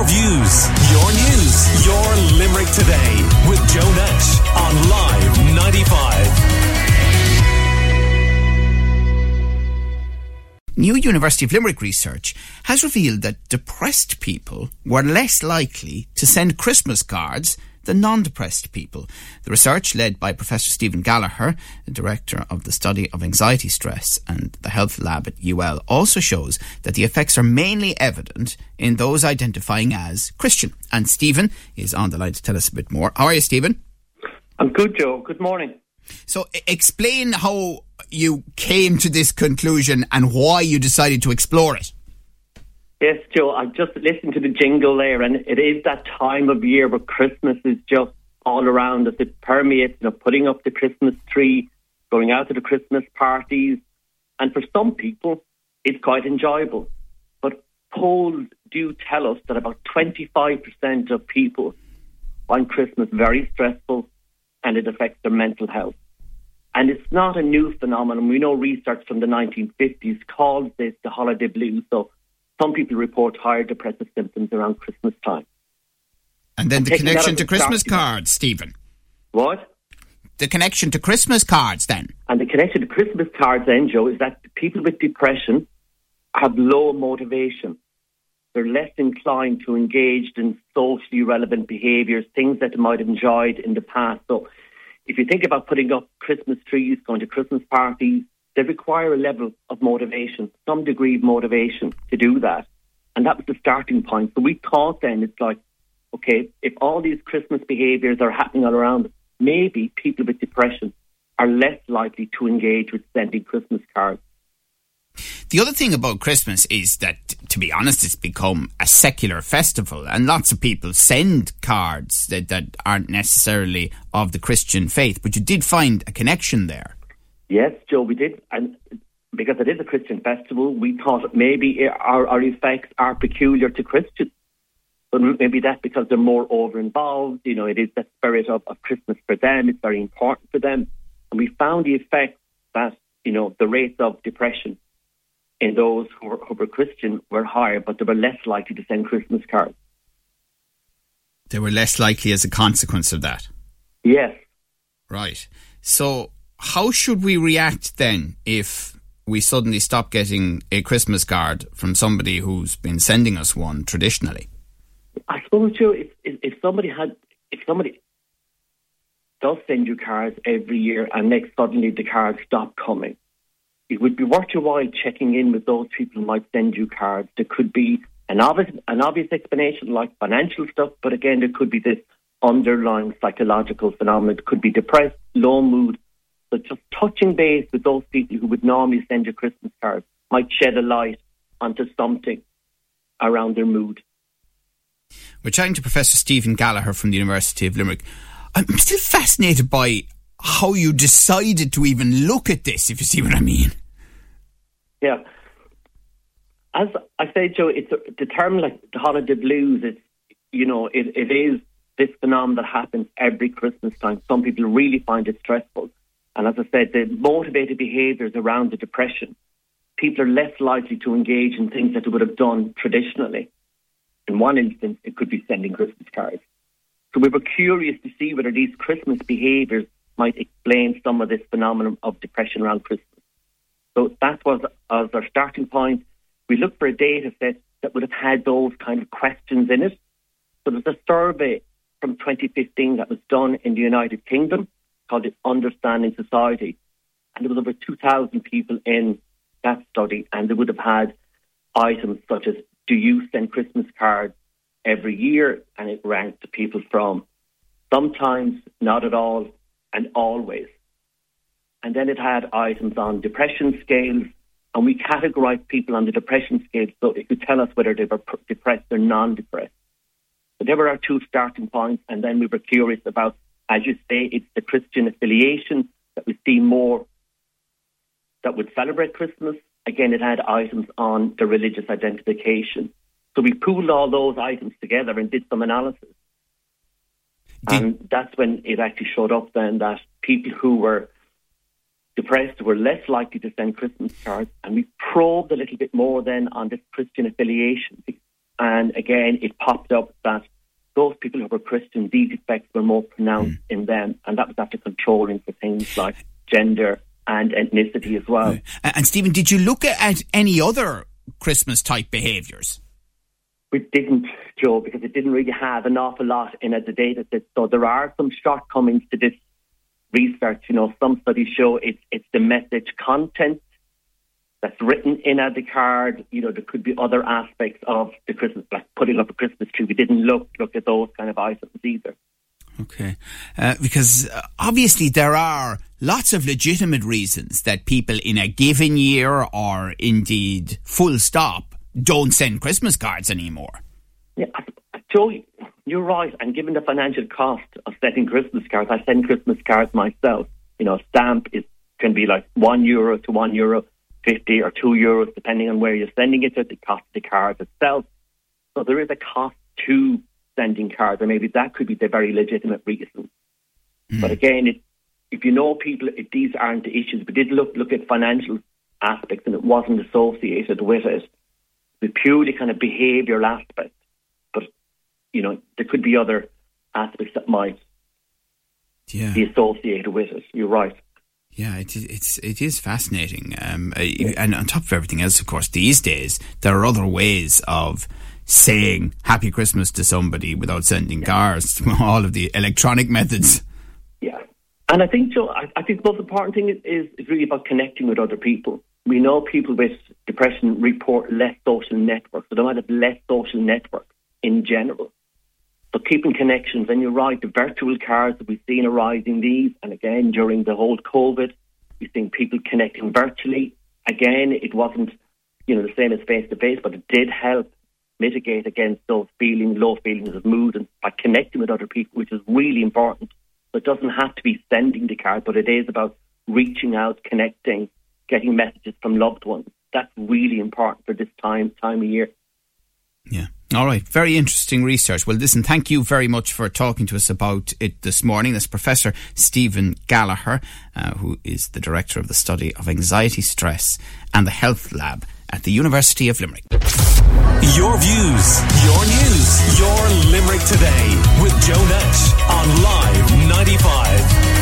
your views, your news, your Limerick today with Joe Nash on Live 95. New University of Limerick research has revealed that depressed people were less likely to send Christmas cards the non depressed people. The research, led by Professor Stephen Gallagher, the director of the study of anxiety stress and the health lab at UL, also shows that the effects are mainly evident in those identifying as Christian. And Stephen is on the line to tell us a bit more. How are you, Stephen? I'm good, Joe. Good morning. So, explain how you came to this conclusion and why you decided to explore it. Yes, Joe, I just listened to the jingle there, and it is that time of year where Christmas is just all around us. It permeates, you know, putting up the Christmas tree, going out to the Christmas parties, and for some people, it's quite enjoyable. But polls do tell us that about 25% of people find Christmas very stressful and it affects their mental health. And it's not a new phenomenon. We know research from the 1950s calls this the holiday blues. So some people report higher depressive symptoms around Christmas time. And then the connection to Christmas cards, Stephen. What? The connection to Christmas cards, then. And the connection to Christmas cards, then, Joe, is that people with depression have low motivation. They're less inclined to engage in socially relevant behaviours, things that they might have enjoyed in the past. So, if you think about putting up Christmas trees, going to Christmas parties, they require a level of motivation, some degree of motivation to do that. And that was the starting point. So we thought then it's like, okay, if all these Christmas behaviours are happening all around, maybe people with depression are less likely to engage with sending Christmas cards. The other thing about Christmas is that, to be honest, it's become a secular festival, and lots of people send cards that, that aren't necessarily of the Christian faith, but you did find a connection there. Yes, Joe, we did. And because it is a Christian festival, we thought maybe our, our effects are peculiar to Christians. But maybe that's because they're more over involved. You know, it is the spirit of, of Christmas for them. It's very important for them. And we found the effect that, you know, the rates of depression in those who were, who were Christian were higher, but they were less likely to send Christmas cards. They were less likely as a consequence of that? Yes. Right. So how should we react then if we suddenly stop getting a Christmas card from somebody who's been sending us one traditionally? I suppose, Joe, if, if, if somebody had, if somebody does send you cards every year and next suddenly the cards stop coming, it would be worth your while checking in with those people who might send you cards. There could be an obvious, an obvious explanation like financial stuff, but again, there could be this underlying psychological phenomenon. It could be depressed, low mood, but just touching base with those people who would normally send you Christmas cards might shed a light onto something around their mood. We're chatting to Professor Stephen Gallagher from the University of Limerick. I'm still fascinated by how you decided to even look at this, if you see what I mean. Yeah. As I say, Joe, it's a, the term like the holiday blues. It's you know, it, it is this phenomenon that happens every Christmas time. Some people really find it stressful. And as I said, the motivated behaviours around the depression, people are less likely to engage in things that they would have done traditionally. In one instance, it could be sending Christmas cards. So we were curious to see whether these Christmas behaviours might explain some of this phenomenon of depression around Christmas. So that was as our starting point. We looked for a data set that would have had those kind of questions in it. So there's a survey from 2015 that was done in the United Kingdom called the Understanding Society. And there was over 2,000 people in that study, and they would have had items such as Do you send Christmas cards every year? And it ranked the people from sometimes, not at all, and always. And then it had items on depression scales, and we categorized people on the depression scale so it could tell us whether they were depressed or non depressed. So there were our two starting points, and then we were curious about as you say, it's the Christian affiliation that we see more that would celebrate Christmas. Again, it had items on the religious identification. So we pooled all those items together and did some analysis. Did and that's when it actually showed up then that people who were depressed were less likely to send Christmas cards. And we probed a little bit more then on this Christian affiliation. And again, it popped up that those people who were Christian, these effects were more pronounced mm. in them. And that was after controlling for things like gender and ethnicity as well. And Stephen, did you look at any other Christmas type behaviours? We didn't, Joe, because it didn't really have an awful lot in it, the data set. So there are some shortcomings to this research. You know, some studies show it's it's the message content that's written in at the card. You know, there could be other aspects of the Christmas, like putting up a Christmas tree. We didn't look look at those kind of items either. Okay, uh, because uh, obviously there are lots of legitimate reasons that people in a given year, or indeed full stop, don't send Christmas cards anymore. Yeah, Joe, you're right. And given the financial cost of sending Christmas cards, I send Christmas cards myself. You know, a stamp is can be like one euro to one euro fifty or two euros, depending on where you're sending it to. The cost of the card itself. So there is a cost to sending cards, and maybe that could be the very legitimate reason. Mm. But again, it, if you know people, if these aren't the issues, we did look look at financial aspects, and it wasn't associated with it. The purely kind of behavioural aspect But, you know, there could be other aspects that might yeah. be associated with it. You're right. Yeah, it, it's it is fascinating, um, and on top of everything else, of course, these days there are other ways of saying Happy Christmas to somebody without sending cards. All of the electronic methods. Yeah, and I think I, I think the most important thing is, is, is really about connecting with other people. We know people with depression report less social networks, so they might have less social networks in general. But keeping connections, and you're right, the virtual cards that we've seen arising these, and again during the whole COVID, we've seen people connecting virtually. Again, it wasn't, you know, the same as face to face, but it did help mitigate against those feelings, low feelings of mood, and by connecting with other people, which is really important. So it doesn't have to be sending the card, but it is about reaching out, connecting, getting messages from loved ones. That's really important for this time time of year. Yeah. All right, very interesting research. Well, listen, thank you very much for talking to us about it this morning. That's Professor Stephen Gallagher, uh, who is the Director of the Study of Anxiety, Stress and the Health Lab at the University of Limerick. Your views, your news, your Limerick today with Joe Nash on Live 95.